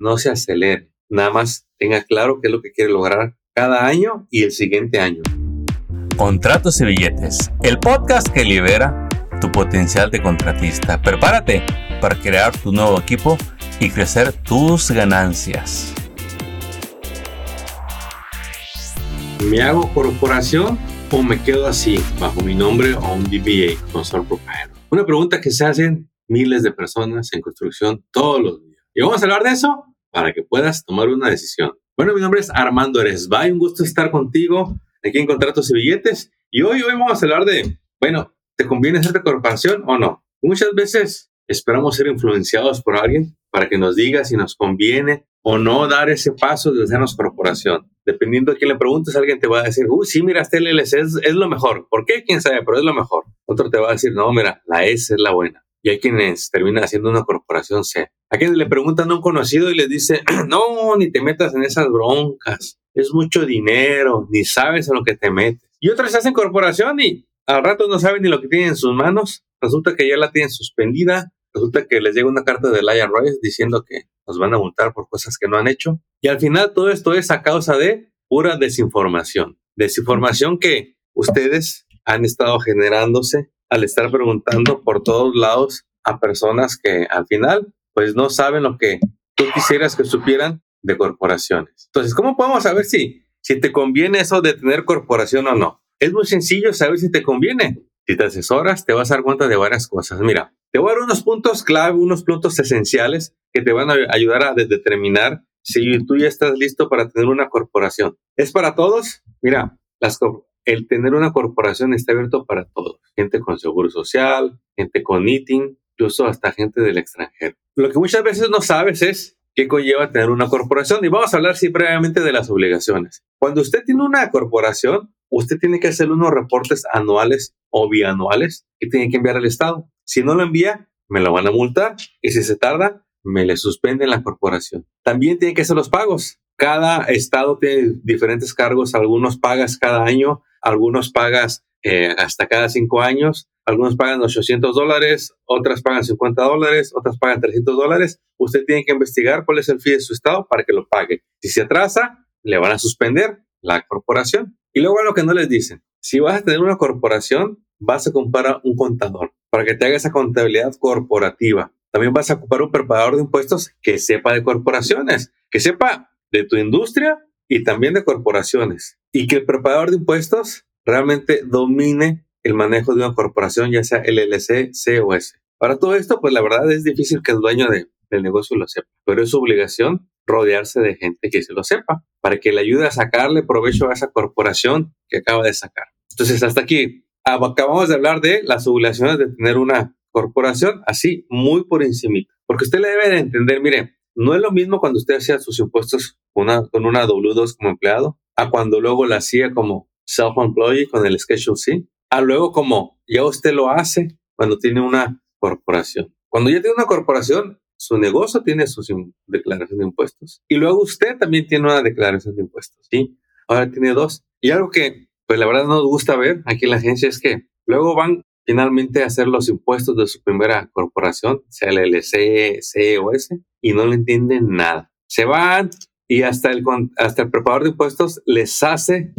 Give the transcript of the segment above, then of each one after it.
no se acelere. Nada más tenga claro qué es lo que quiere lograr cada año y el siguiente año. Contratos y billetes, el podcast que libera tu potencial de contratista. Prepárate para crear tu nuevo equipo y crecer tus ganancias. ¿Me hago corporación o me quedo así, bajo mi nombre o un DBA, Console Provider? Una pregunta que se hacen miles de personas en construcción todos los días. Y vamos a hablar de eso para que puedas tomar una decisión. Bueno, mi nombre es Armando Eresbay, un gusto estar contigo aquí en Contratos y Billetes. Y hoy, vamos a hablar de, bueno, ¿te conviene hacerte corporación o no? Muchas veces esperamos ser influenciados por alguien para que nos diga si nos conviene o no dar ese paso de hacernos corporación. Dependiendo de quién le preguntes, alguien te va a decir, uy, sí, mira, este LLC es, es, lo mejor. ¿Por qué? ¿Quién sabe? Pero es lo mejor. Otro te va a decir, no, mira, la S es la buena. Y hay quienes terminan haciendo una corporación C. A quienes le preguntan a un conocido y les dice, no, ni te metas en esas broncas. Es mucho dinero, ni sabes en lo que te metes. Y otros hacen corporación y al rato no saben ni lo que tienen en sus manos. Resulta que ya la tienen suspendida. Resulta que les llega una carta del IRS diciendo que nos van a multar por cosas que no han hecho. Y al final todo esto es a causa de pura desinformación. Desinformación que ustedes han estado generándose al estar preguntando por todos lados a personas que al final pues no saben lo que tú quisieras que supieran de corporaciones. Entonces, ¿cómo podemos saber si, si te conviene eso de tener corporación o no? Es muy sencillo saber si te conviene. Si te asesoras, te vas a dar cuenta de varias cosas. Mira, te voy a dar unos puntos clave, unos puntos esenciales que te van a ayudar a determinar si tú ya estás listo para tener una corporación. ¿Es para todos? Mira, las, el tener una corporación está abierto para todos. Gente con seguro social, gente con eating, incluso hasta gente del extranjero. Lo que muchas veces no sabes es qué conlleva tener una corporación. Y vamos a hablar sí de las obligaciones. Cuando usted tiene una corporación, usted tiene que hacer unos reportes anuales o bianuales que tiene que enviar al Estado. Si no lo envía, me lo van a multar y si se tarda, me le suspenden la corporación. También tiene que hacer los pagos. Cada estado tiene diferentes cargos, algunos pagas cada año, algunos pagas eh, hasta cada cinco años, algunos pagan 800 dólares, otras pagan 50 dólares, otras pagan 300 dólares. Usted tiene que investigar cuál es el fee de su estado para que lo pague. Si se atrasa, le van a suspender la corporación. Y luego lo que no les dicen, si vas a tener una corporación, vas a comprar un contador para que te haga esa contabilidad corporativa. También vas a ocupar un preparador de impuestos que sepa de corporaciones, que sepa de tu industria y también de corporaciones. Y que el preparador de impuestos realmente domine el manejo de una corporación, ya sea LLC, C o S. Para todo esto, pues la verdad es difícil que el dueño de, del negocio lo sepa, pero es su obligación rodearse de gente que se lo sepa para que le ayude a sacarle provecho a esa corporación que acaba de sacar. Entonces, hasta aquí acabamos de hablar de las obligaciones de tener una corporación así muy por encima, porque usted le debe de entender, mire, no es lo mismo cuando usted hacía sus impuestos una, con una W2 como empleado a cuando luego la hacía como self-employed con el Schedule C, a luego como ya usted lo hace cuando tiene una corporación. Cuando ya tiene una corporación, su negocio tiene su declaración de impuestos y luego usted también tiene una declaración de impuestos, ¿sí? Ahora tiene dos. Y algo que, pues la verdad nos gusta ver aquí en la agencia es que luego van finalmente hacer los impuestos de su primera corporación, sea LLC, C o S, y no le entienden nada. Se van y hasta el, hasta el preparador de impuestos les hace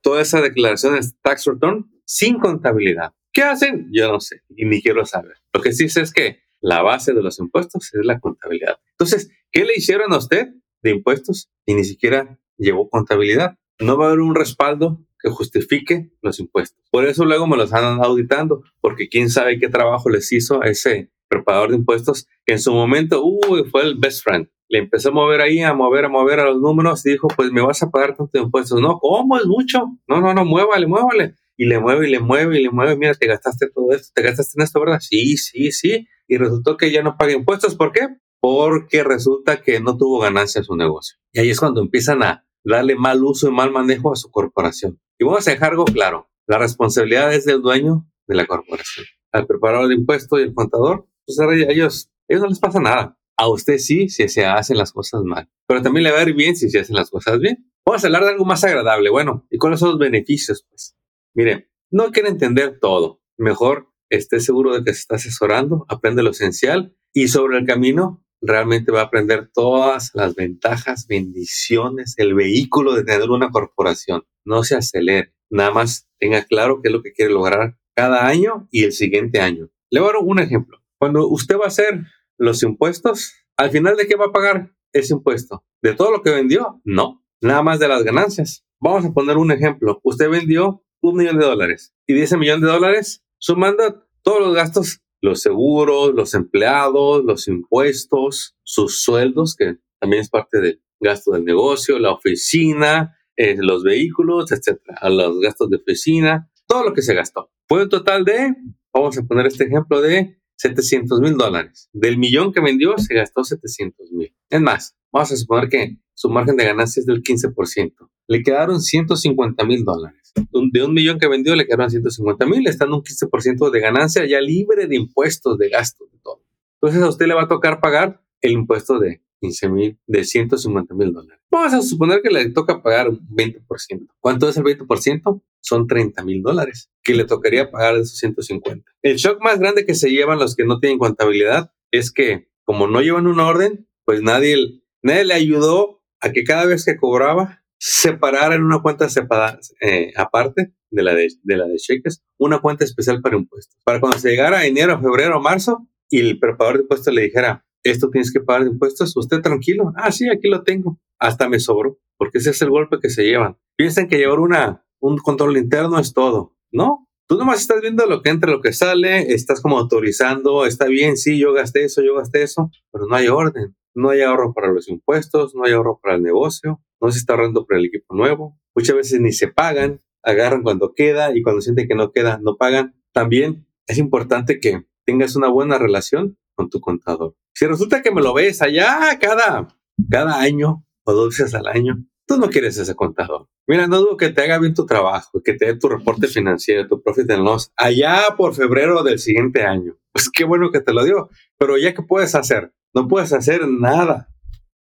toda esa declaración de tax return sin contabilidad. ¿Qué hacen? Yo no sé y ni quiero saber. Lo que sí sé es que la base de los impuestos es la contabilidad. Entonces, ¿qué le hicieron a usted de impuestos y ni siquiera llevó contabilidad? No va a haber un respaldo que justifique los impuestos. Por eso luego me los han auditando, porque quién sabe qué trabajo les hizo a ese preparador de impuestos que en su momento, uy, fue el best friend le empezó a mover ahí, a mover, a mover a los números y dijo, pues me vas a pagar tanto impuestos. No, ¿cómo? Es mucho. No, no, no, muévale, muévale. Y le mueve y le mueve y le mueve. Mira, te gastaste todo esto, te gastaste en esto, ¿verdad? Sí, sí, sí. Y resultó que ya no paga impuestos. ¿Por qué? Porque resulta que no tuvo ganancia en su negocio. Y ahí es cuando empiezan a darle mal uso y mal manejo a su corporación. Y vamos a dejar algo claro. La responsabilidad es del dueño de la corporación. Al preparador de impuestos y el contador, pues a ellos, ellos no les pasa nada a usted sí si se hacen las cosas mal, pero también le va a ir bien si se hacen las cosas bien. Vamos a hablar de algo más agradable. Bueno, ¿y cuáles son los beneficios? Pues, mire, no quiere entender todo. Mejor esté seguro de que se está asesorando, aprende lo esencial y sobre el camino realmente va a aprender todas las ventajas, bendiciones, el vehículo de tener una corporación. No se acelere, nada más tenga claro qué es lo que quiere lograr cada año y el siguiente año. Le voy a dar un ejemplo. Cuando usted va a hacer los impuestos, al final de qué va a pagar ese impuesto? ¿De todo lo que vendió? No, nada más de las ganancias. Vamos a poner un ejemplo. Usted vendió un millón de dólares y de ese millón de dólares, sumando todos los gastos, los seguros, los empleados, los impuestos, sus sueldos, que también es parte del gasto del negocio, la oficina, eh, los vehículos, etcétera, los gastos de oficina, todo lo que se gastó. Fue un total de, vamos a poner este ejemplo de 700 mil dólares. Del millón que vendió, se gastó 700 mil. Es más, vamos a suponer que su margen de ganancia es del 15%. Le quedaron 150 mil dólares. De un millón que vendió, le quedaron 150 mil, estando un 15% de ganancia ya libre de impuestos, de gastos, de todo. Entonces a usted le va a tocar pagar el impuesto de 15 mil, de 150 mil dólares. Vamos a suponer que le toca pagar un 20%. ¿Cuánto es el 20%? Son 30 mil dólares que le tocaría pagar de esos 150. El shock más grande que se llevan los que no tienen contabilidad es que como no llevan una orden, pues nadie, nadie le ayudó a que cada vez que cobraba separara en una cuenta separada, eh, aparte de la de, de la de cheques, una cuenta especial para impuestos. Para cuando se llegara enero, febrero, marzo y el preparador de impuestos le dijera, esto tienes que pagar de impuestos, usted tranquilo, ah, sí, aquí lo tengo, hasta me sobro, porque ese es el golpe que se llevan. Piensan que llevar una, un control interno es todo, ¿no? Tú nomás estás viendo lo que entra, lo que sale, estás como autorizando, está bien, sí, yo gasté eso, yo gasté eso, pero no hay orden, no hay ahorro para los impuestos, no hay ahorro para el negocio, no se está ahorrando para el equipo nuevo, muchas veces ni se pagan, agarran cuando queda y cuando sienten que no queda, no pagan. También es importante que tengas una buena relación con tu contador. Si resulta que me lo ves allá cada, cada año o dos veces al año, tú no quieres ese contador. Mira, no dudo que te haga bien tu trabajo, que te dé tu reporte financiero, tu profit and loss, allá por febrero del siguiente año. Pues qué bueno que te lo dio. Pero ya que puedes hacer, no puedes hacer nada,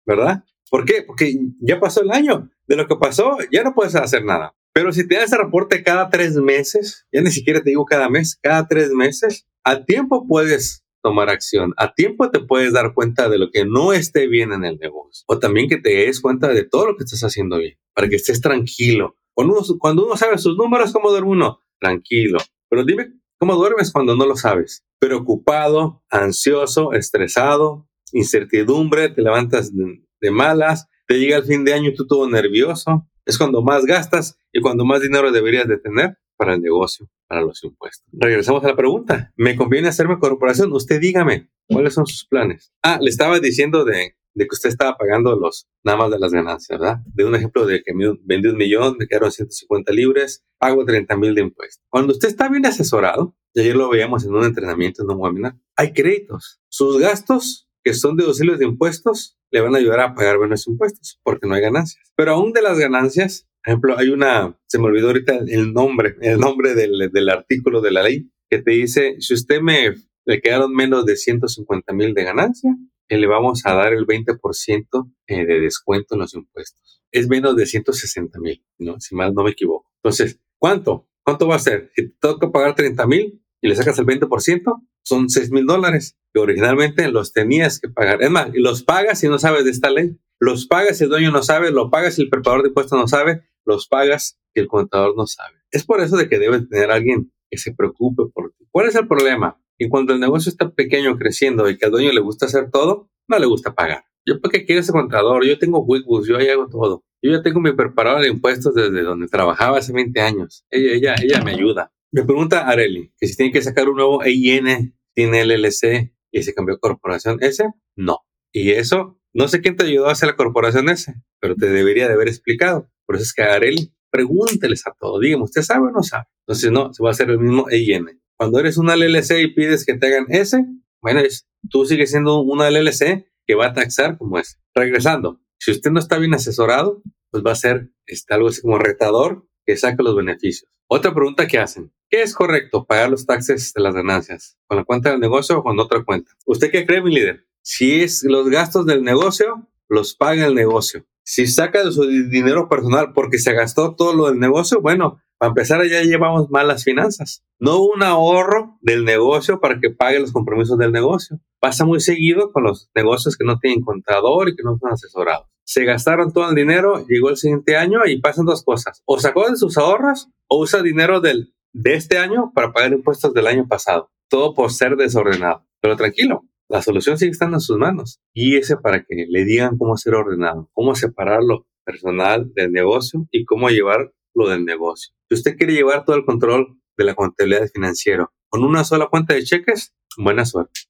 ¿verdad? ¿Por qué? Porque ya pasó el año. De lo que pasó, ya no puedes hacer nada. Pero si te das ese reporte cada tres meses, ya ni siquiera te digo cada mes, cada tres meses, a tiempo puedes tomar acción. A tiempo te puedes dar cuenta de lo que no esté bien en el negocio. O también que te des cuenta de todo lo que estás haciendo bien, para que estés tranquilo. Cuando uno, cuando uno sabe sus números, ¿cómo duerme uno? Tranquilo. Pero dime, ¿cómo duermes cuando no lo sabes? Preocupado, ansioso, estresado, incertidumbre, te levantas de, malas, te llega el fin de año y tú todo nervioso. Es cuando más gastas y cuando más dinero deberías de tener para el negocio, los impuestos. Regresamos a la pregunta. ¿Me conviene hacerme corporación? Usted dígame, ¿cuáles son sus planes? Ah, le estaba diciendo de, de que usted estaba pagando los nada más de las ganancias, ¿verdad? De un ejemplo de que vendí un millón, me quedaron 150 libres, pago 30 mil de impuestos. Cuando usted está bien asesorado, y ayer lo veíamos en un entrenamiento, en un webinar, hay créditos. Sus gastos, que son deducibles de impuestos, le van a ayudar a pagar menos impuestos porque no hay ganancias. Pero aún de las ganancias, ejemplo, hay una, se me olvidó ahorita el nombre, el nombre del, del artículo de la ley que te dice, si usted me le quedaron menos de 150 mil de ganancia, le vamos a dar el 20% eh, de descuento en los impuestos. Es menos de 160 mil, ¿no? Si mal no me equivoco. Entonces, ¿cuánto? ¿Cuánto va a ser? Si te toca pagar 30 mil y le sacas el 20%, son 6 mil dólares que originalmente los tenías que pagar. Es más, los pagas si no sabes de esta ley. Los pagas si el dueño no sabe, lo pagas si el preparador de impuestos no sabe, los pagas y el contador no sabe. Es por eso de que debe tener alguien que se preocupe por ti. ¿Cuál es el problema? Y cuando el negocio está pequeño, creciendo y que al dueño le gusta hacer todo, no le gusta pagar. Yo, ¿para qué quiero ese contador? Yo tengo QuickBooks, yo ahí hago todo. Yo ya tengo mi preparador de impuestos desde donde trabajaba hace 20 años. Ella, ella, ella me ayuda. Me pregunta Areli que si tiene que sacar un nuevo EIN, tiene LLC y se cambió corporación ese, no. Y eso, no sé quién te ayudó a hacer la corporación ese, pero te debería de haber explicado. Por eso es que Areli, pregúnteles a todos, dígame, ¿usted sabe o no sabe? Entonces, no, se va a hacer el mismo EIN. Cuando eres una LLC y pides que te hagan ese, bueno, tú sigues siendo una LLC que va a taxar como es. Regresando, si usted no está bien asesorado, pues va a ser este, algo así como retador que saque los beneficios. Otra pregunta que hacen, ¿qué es correcto? ¿Pagar los taxes de las ganancias? ¿Con la cuenta del negocio o con otra cuenta? ¿Usted qué cree, mi líder? Si es los gastos del negocio, los paga el negocio. Si saca de su dinero personal porque se gastó todo lo del negocio, bueno, Para empezar, ya llevamos malas finanzas. No un ahorro del negocio para que pague los compromisos del negocio. Pasa muy seguido con los negocios que no tienen contador y que no son asesorados. Se gastaron todo el dinero, llegó el siguiente año y pasan dos cosas. O sacó de sus ahorros o usa dinero del, de este año para pagar impuestos del año pasado. Todo por ser desordenado. Pero tranquilo, la solución sigue estando en sus manos. Y ese para que le digan cómo ser ordenado, cómo separar lo personal del negocio y cómo llevar lo del negocio. Si usted quiere llevar todo el control de la contabilidad financiera con una sola cuenta de cheques, buena suerte.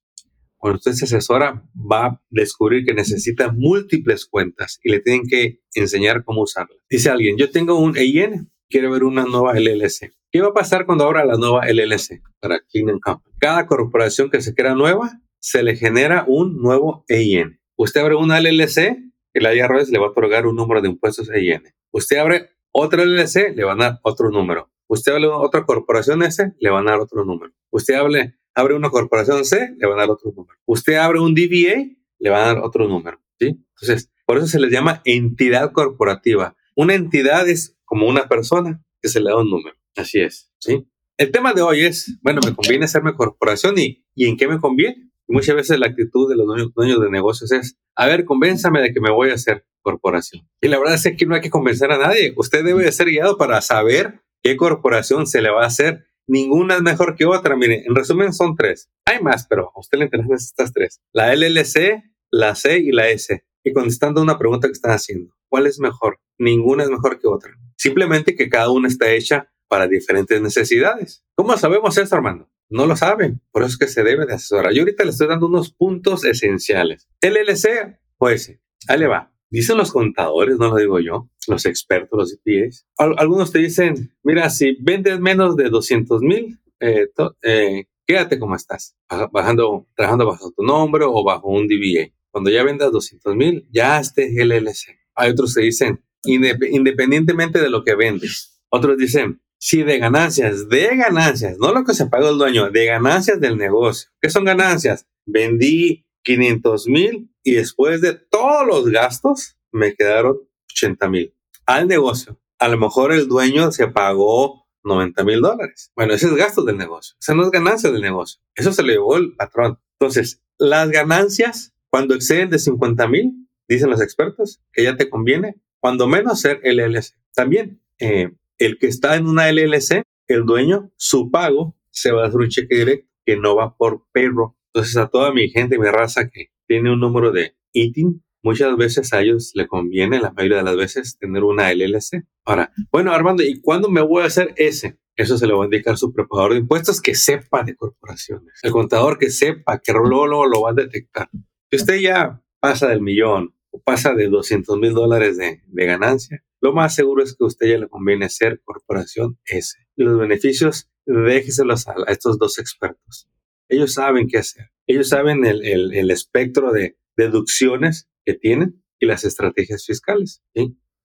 Cuando usted se asesora, va a descubrir que necesita múltiples cuentas y le tienen que enseñar cómo usarlas. Dice alguien, yo tengo un EIN, quiero ver una nueva LLC. ¿Qué va a pasar cuando abra la nueva LLC para Clean Company? Cada corporación que se crea nueva, se le genera un nuevo EIN. Usted abre una LLC, el IRS le va a otorgar un número de impuestos EIN. Usted abre otra LLC, le van a dar otro número. Usted abre otra corporación S, le van a dar otro número. Usted abre, abre una corporación C, le van a dar otro número. Usted abre un DBA, le van a dar otro número. ¿sí? Entonces, por eso se les llama entidad corporativa. Una entidad es como una persona que se le da un número. Así es. ¿sí? El tema de hoy es, bueno, me conviene hacerme corporación y, ¿y en qué me conviene? Muchas veces la actitud de los dueños, de negocios es, a ver, convénzame de que me voy a hacer corporación. Y la verdad es que no hay que convencer a nadie. Usted debe de ser guiado para saber qué corporación se le va a hacer. Ninguna es mejor que otra. Mire, en resumen son tres. Hay más, pero a usted le interesan estas tres. La LLC, la C y la S. Y contestando una pregunta que están haciendo. ¿Cuál es mejor? Ninguna es mejor que otra. Simplemente que cada una está hecha para diferentes necesidades. ¿Cómo sabemos eso, Armando? No lo saben, por eso es que se debe de asesorar. Yo ahorita le estoy dando unos puntos esenciales. LLC pues, ahí le va. Dicen los contadores, no lo digo yo, los expertos, los CPAs. algunos te dicen, mira, si vendes menos de 200 mil, eh, eh, quédate como estás, bajando, trabajando bajo tu nombre o bajo un DBA. Cuando ya vendas 200 mil, ya esté LLC. Hay otros que dicen, independientemente de lo que vendes. Otros dicen, si de ganancias, de ganancias, no lo que se pagó el dueño, de ganancias del negocio. ¿Qué son ganancias? Vendí 500 mil y después de todos los gastos me quedaron 80 mil al negocio. A lo mejor el dueño se pagó 90 mil dólares. Bueno, ese es gasto del negocio. Esa no es ganancia del negocio. Eso se le llevó el patrón. Entonces, las ganancias, cuando exceden de 50 mil, dicen los expertos, que ya te conviene, cuando menos ser LLC. También, eh, el que está en una LLC, el dueño, su pago se va a hacer un cheque directo que no va por payroll. Entonces, a toda mi gente, mi raza que tiene un número de ITIN, muchas veces a ellos le conviene, la mayoría de las veces, tener una LLC. Ahora, bueno, Armando, ¿y cuándo me voy a hacer ese? Eso se le va a indicar su preparador de impuestos que sepa de corporaciones. El contador que sepa, que luego, lo va a detectar. Si usted ya pasa del millón o pasa de 200 mil dólares de ganancia, lo más seguro es que a usted ya le conviene ser corporación S. Los beneficios, déjeselos a estos dos expertos. Ellos saben qué hacer. Ellos saben el, el, espectro de deducciones que tienen y las estrategias fiscales.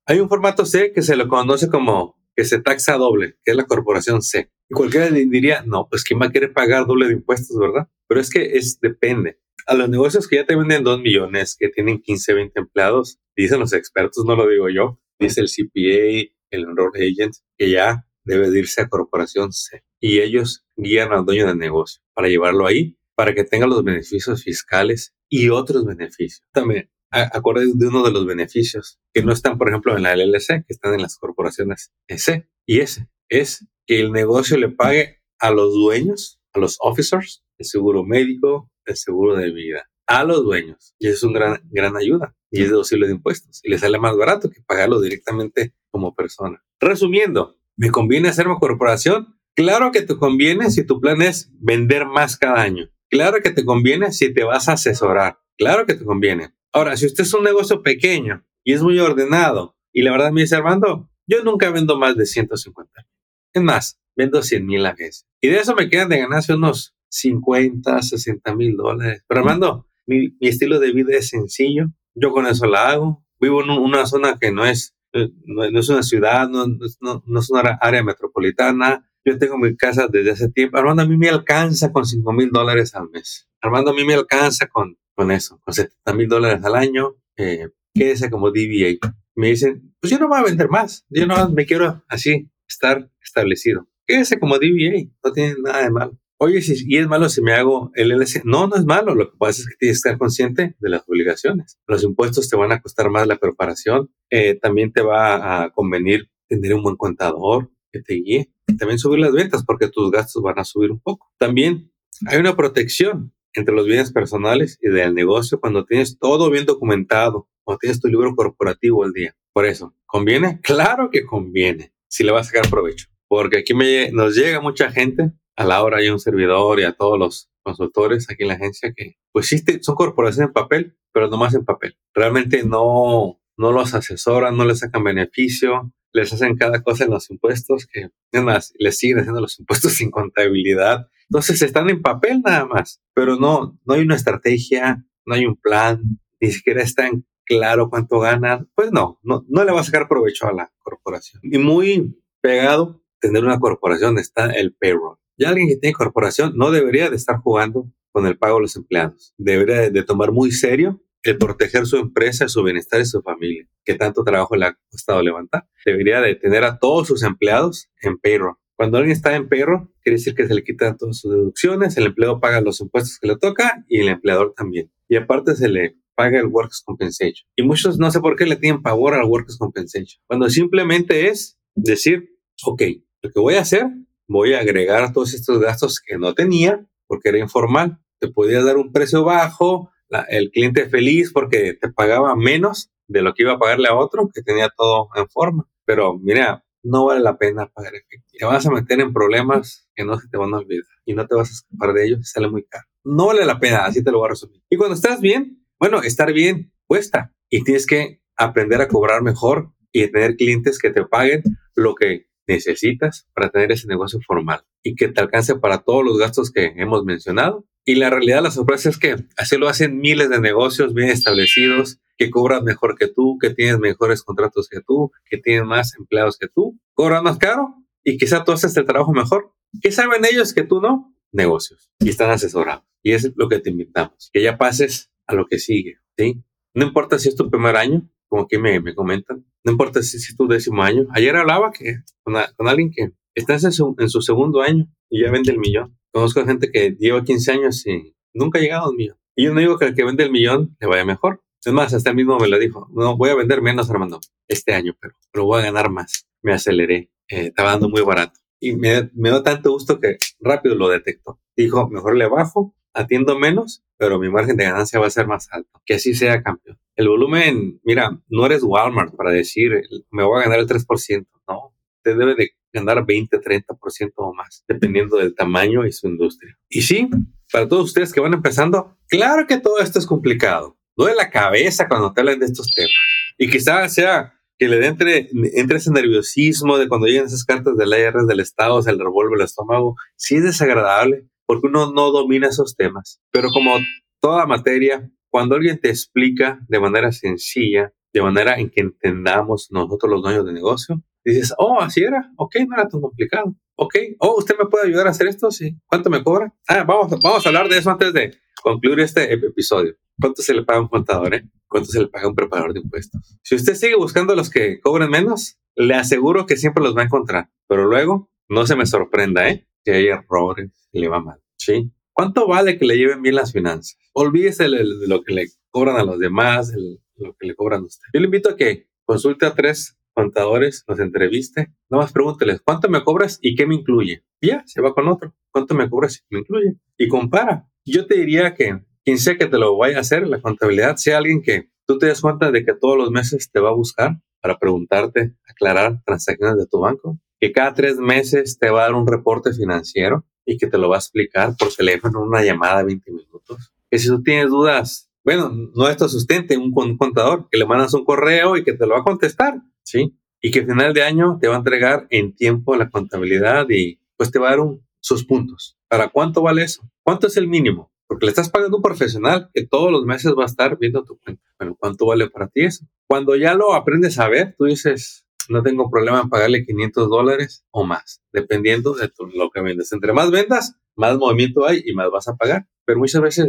Hay un formato C que se lo conoce como que se taxa doble, que es la corporación C. Y cualquiera diría, no, pues ¿quién va a querer pagar doble de impuestos, verdad? Pero es que es depende. A los negocios que ya te venden 2 millones, que tienen 15, 20 empleados, dicen los expertos, no lo digo yo, dice el CPA, el Enroll Agent, que ya debe irse a corporación C. Y ellos guían al dueño del negocio para llevarlo ahí para que tenga los beneficios fiscales y otros beneficios. También acorde de uno de los beneficios que no están, por ejemplo, en la LLC, que están en las corporaciones S y S, es que el negocio le pague a los dueños, a los officers, el seguro médico, el seguro de vida, a los dueños. Y eso es una gran, gran ayuda y es deducible de impuestos y le sale más barato que pagarlo directamente como persona. Resumiendo, ¿me conviene hacerme corporación? Claro que te conviene si tu plan es vender más cada año. Claro que te conviene si te vas a asesorar. Claro que te conviene. Ahora, si usted es un negocio pequeño y es muy ordenado, y la verdad me dice Armando, yo nunca vendo más de 150 mil. Es más, vendo 100 mil a veces. Y de eso me quedan de ganancia unos 50, 60 mil dólares. Pero Armando, mi, estilo de vida es sencillo. Yo con eso la hago. Vivo en una zona que no es, eh, no, es una ciudad, no, no, no es una área metropolitana yo tengo mi casa desde hace tiempo. Armando, a mí me alcanza con 5 mil dólares al mes. Armando, a mí me alcanza con, con eso, con 70 mil dólares al año. Eh, quédese como DBA. Me dicen, pues yo no voy a vender más. Yo no me quiero así estar establecido. Quédese como DBA, no tiene nada de malo. Oye, si, y es malo si me hago el LLC. No, no es malo. Lo que pasa es que tienes que estar consciente de las obligaciones. Los impuestos te van a costar más la preparación. Eh, también te va a convenir tener un buen contador que te guíe. También subir las ventas porque tus gastos van a subir un poco. También hay una protección entre los bienes personales y del negocio cuando tienes todo bien documentado o tienes tu libro corporativo al día. Por eso, ¿conviene? Claro que conviene, si le vas a sacar provecho. Porque aquí me, nos llega mucha gente a la hora hay un servidor y a todos los consultores aquí en la agencia que, pues sí, son corporaciones en papel, pero no más en papel. Realmente no, no los asesoran, no les sacan beneficio, les hacen cada cosa en los impuestos, que más, les siguen haciendo los impuestos sin contabilidad. Entonces están en papel nada más, pero no, no hay una estrategia, no hay un plan, ni siquiera están claro cuánto ganan. Pues no, no, no le va a sacar provecho a la corporación. Y muy pegado, tener una corporación está el payroll. Ya alguien que tiene corporación no debería de estar jugando con el pago de los empleados. Debería de tomar muy serio el proteger su empresa, su bienestar y su familia, que tanto trabajo le ha costado levantar. Debería de tener a todos sus empleados en payroll. Cuando alguien está en payroll, quiere decir que se le quitan todas sus deducciones, el empleado paga los impuestos que le toca y el empleador también. Y aparte se le paga el Workers Compensation. Y muchos no sé por qué le tienen pavor al Workers Compensation. Cuando simplemente es decir, ok, lo que voy a hacer voy a agregar todos estos gastos que no tenía porque era informal. Te podía dar un precio bajo, el cliente feliz porque te pagaba menos de lo que iba a pagarle a otro que tenía todo en forma. Pero mira, no vale la pena pagar efectivo. Te vas a meter en problemas que no se te van a olvidar y no te vas a escapar de ellos sale muy caro. No vale la pena, así te lo voy a resumir. Y cuando estás bien, bueno, estar bien cuesta y tienes que aprender a cobrar mejor y tener clientes que te paguen lo que necesitas para tener ese negocio formal y que te alcance para todos los gastos que hemos mencionado. Y la realidad, la sorpresa es que así lo hacen miles de negocios bien establecidos, que cobran mejor que tú, que tienes mejores contratos que tú, que tienen más empleados que tú, cobran más caro y quizá tú haces el trabajo mejor. ¿Qué saben ellos que tú no? Negocios. Y están asesorados. Y es lo que te invitamos, que ya pases a lo que sigue, ¿sí? No importa si es tu primer año, como aquí me, me comentan, no importa si es tu décimo año. Ayer hablaba que con, alguien que está en su, segundo año y ya vende el millón. Conozco gente que lleva 15 años y nunca ha llegado al millón. Y yo no digo que el que vende el millón le vaya mejor. Es más, hasta él mismo me lo dijo. No, voy a vender menos, Armando, este año, pero, pero voy a ganar más. Me aceleré. Eh, estaba dando muy barato. Y me, me tanto gusto que rápido lo detectó. Dijo, mejor le bajo, atiendo menos, pero mi margen de ganancia va a ser más alto. Que así sea campeón el volumen, mira, no eres Walmart para decir, me voy a ganar el 3%, no, te debe de ganar 20, 30% o más, dependiendo del tamaño y su industria. Y sí, para todos ustedes que van empezando, claro que todo esto es complicado. Duele la cabeza cuando te hablan de estos temas. Y quizás sea que le entre, entre ese nerviosismo de cuando llegan esas cartas del IRS del Estado, se le revuelve el estómago. Sí es desagradable porque uno no domina esos temas. Pero como toda materia, cuando alguien te explica de manera sencilla, de manera en que entendamos nosotros los dueños de negocio, dices, oh, así era, ok, no era tan complicado, ok, oh, usted me puede ayudar a hacer esto, sí, ¿cuánto me cobra? Ah, vamos, vamos a hablar de eso antes de concluir este episodio. ¿Cuánto se le paga a un contador? Eh? ¿Cuánto se le paga a un preparador de impuestos? Si usted sigue buscando los que cobren menos, le aseguro que siempre los va a encontrar, pero luego no se me sorprenda, ¿eh? Que hay errores, le va mal, ¿sí? ¿Cuánto vale que le lleven bien las finanzas? Olvídese de lo que le cobran a los demás, lo que le cobran a usted. Yo le invito a que consulte a tres contadores, los entreviste, nada más pregúnteles, ¿cuánto me cobras y qué me incluye? ya, se va con otro. ¿Cuánto me cobras y qué me incluye? Y compara. Yo te diría que quien sea que te lo vaya a hacer, la contabilidad, sea alguien que tú te des cuenta de que todos los meses te va a buscar para preguntarte, aclarar transacciones de tu banco, que cada tres meses te va a dar un reporte financiero y que te lo va a explicar por teléfono en una llamada de 20 minutos. Que si tú tienes dudas, bueno, no esto sustente un contador, que le mandas un correo y que te lo va a contestar, ¿sí? Y que al final de año te va a entregar en tiempo la contabilidad y pues te va a dar sus puntos. ¿Para cuánto vale eso? ¿Cuánto es el mínimo? Porque le estás pagando a un profesional que todos los meses va a estar viendo tu cuenta. Bueno, ¿cuánto vale para ti eso? Cuando ya lo aprendes a ver, tú dices, no tengo problema en pagarle 500 dólares o más, dependiendo de lo que vendes. Entre más vendas, más movimiento hay y más vas a pagar. Pero muchas veces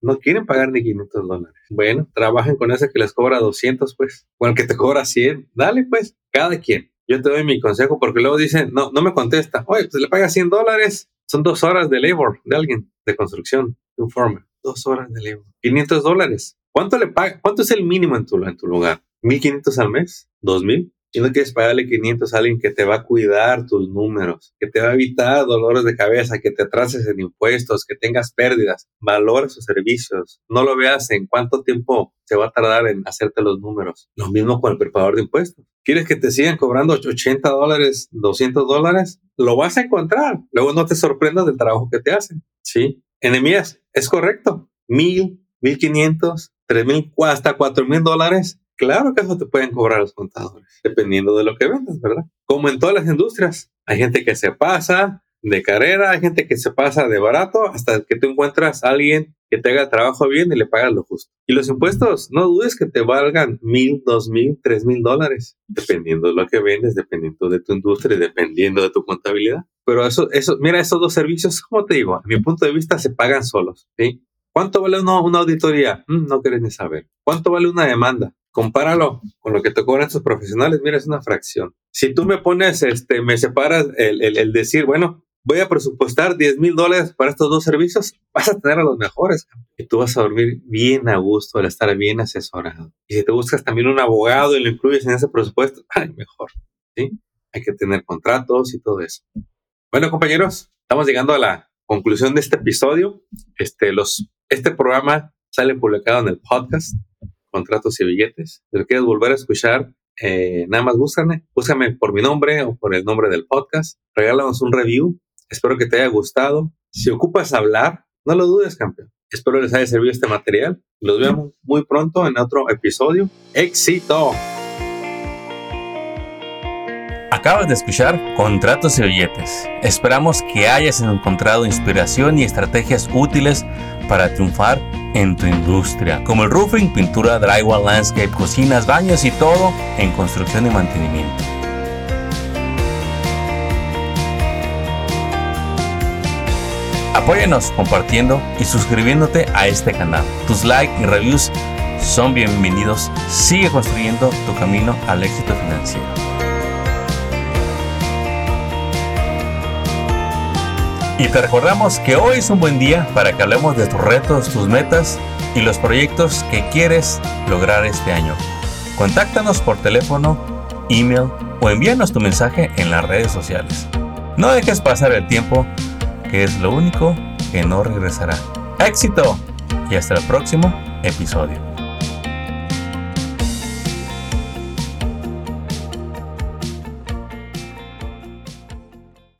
no quieren pagar ni 500 dólares. Bueno, trabajen con ese que les cobra 200, pues. O el que te cobra 100, dale, pues, cada quien. yo te doy mi consejo porque luego dicen, no, no me contesta. Oye, pues le pagas 100 dólares. Son dos horas de labor de alguien, de construcción, de un. Dos horas de labor. 500 dólares. ¿Cuánto le paga? ¿Cuánto es el mínimo en tu, en tu lugar? ¿1500 al mes? ¿2000? Y no quieres pagarle 500 a alguien que te va a cuidar tus números, que te va a evitar dolores de cabeza, que te atrases en impuestos, que tengas pérdidas. Valora sus servicios. No lo veas en cuánto tiempo se va a tardar en hacerte los números. Lo mismo con el preparador de impuestos. ¿Quieres que te sigan cobrando 80 dólares, 200 dólares? Lo vas a encontrar. Luego no te sorprendas del trabajo que te hacen. Sí. Enemías, es correcto. Mil, mil quinientos, tres mil, hasta cuatro mil dólares Claro que eso te pueden cobrar los contadores, dependiendo de lo que vendas, ¿verdad? Como en todas las industrias, hay gente que se pasa de carrera, hay gente que se pasa de barato hasta que tú encuentras a alguien que te haga el trabajo bien y le pagas lo justo. Y los impuestos, no dudes que te valgan mil, dos mil, tres mil dólares, dependiendo de lo que vendes, dependiendo de tu industria, dependiendo de tu contabilidad. Pero eso, eso, mira, esos dos servicios, como te digo, a mi punto de vista se pagan solos. ¿sí? ¿Cuánto vale una, auditoría? Mm, no querés ni saber. ¿Cuánto vale una demanda? Compáralo con lo que te cobran estos profesionales, mira, es una fracción. Si tú me pones, este, me separas el, el, decir, bueno, voy a presupuestar 10 mil dólares para estos dos servicios, vas a tener a los mejores. Y tú vas a dormir bien a gusto al estar bien asesorado. Y si te buscas también un abogado y lo incluyes en ese presupuesto, ay, mejor. ¿sí? Hay que tener contratos y todo eso. Bueno, compañeros, estamos llegando a la conclusión de este episodio. Este, los, este programa sale publicado en el podcast contratos y billetes. Si lo quieres volver a escuchar, eh, nada más búscame, búscame por mi nombre o por el nombre del podcast. Regálanos un review. Espero que te haya gustado. Si ocupas hablar, no lo dudes, campeón. Espero les haya servido este material. Los vemos muy pronto en otro episodio. ¡Éxito! Acabas de escuchar Contratos y Billetes. Esperamos que hayas encontrado inspiración y estrategias útiles para triunfar en tu industria, como el roofing, pintura, drywall, landscape, cocinas, baños y todo en construcción y mantenimiento. Apóyanos compartiendo y suscribiéndote a este canal. Tus likes y reviews son bienvenidos. Sigue construyendo tu camino al éxito financiero. Y te recordamos que hoy es un buen día para que hablemos de tus retos, tus metas y los proyectos que quieres lograr este año. Contáctanos por teléfono, email o envíanos tu mensaje en las redes sociales. No dejes pasar el tiempo, que es lo único que no regresará. ¡Éxito! Y hasta el próximo episodio.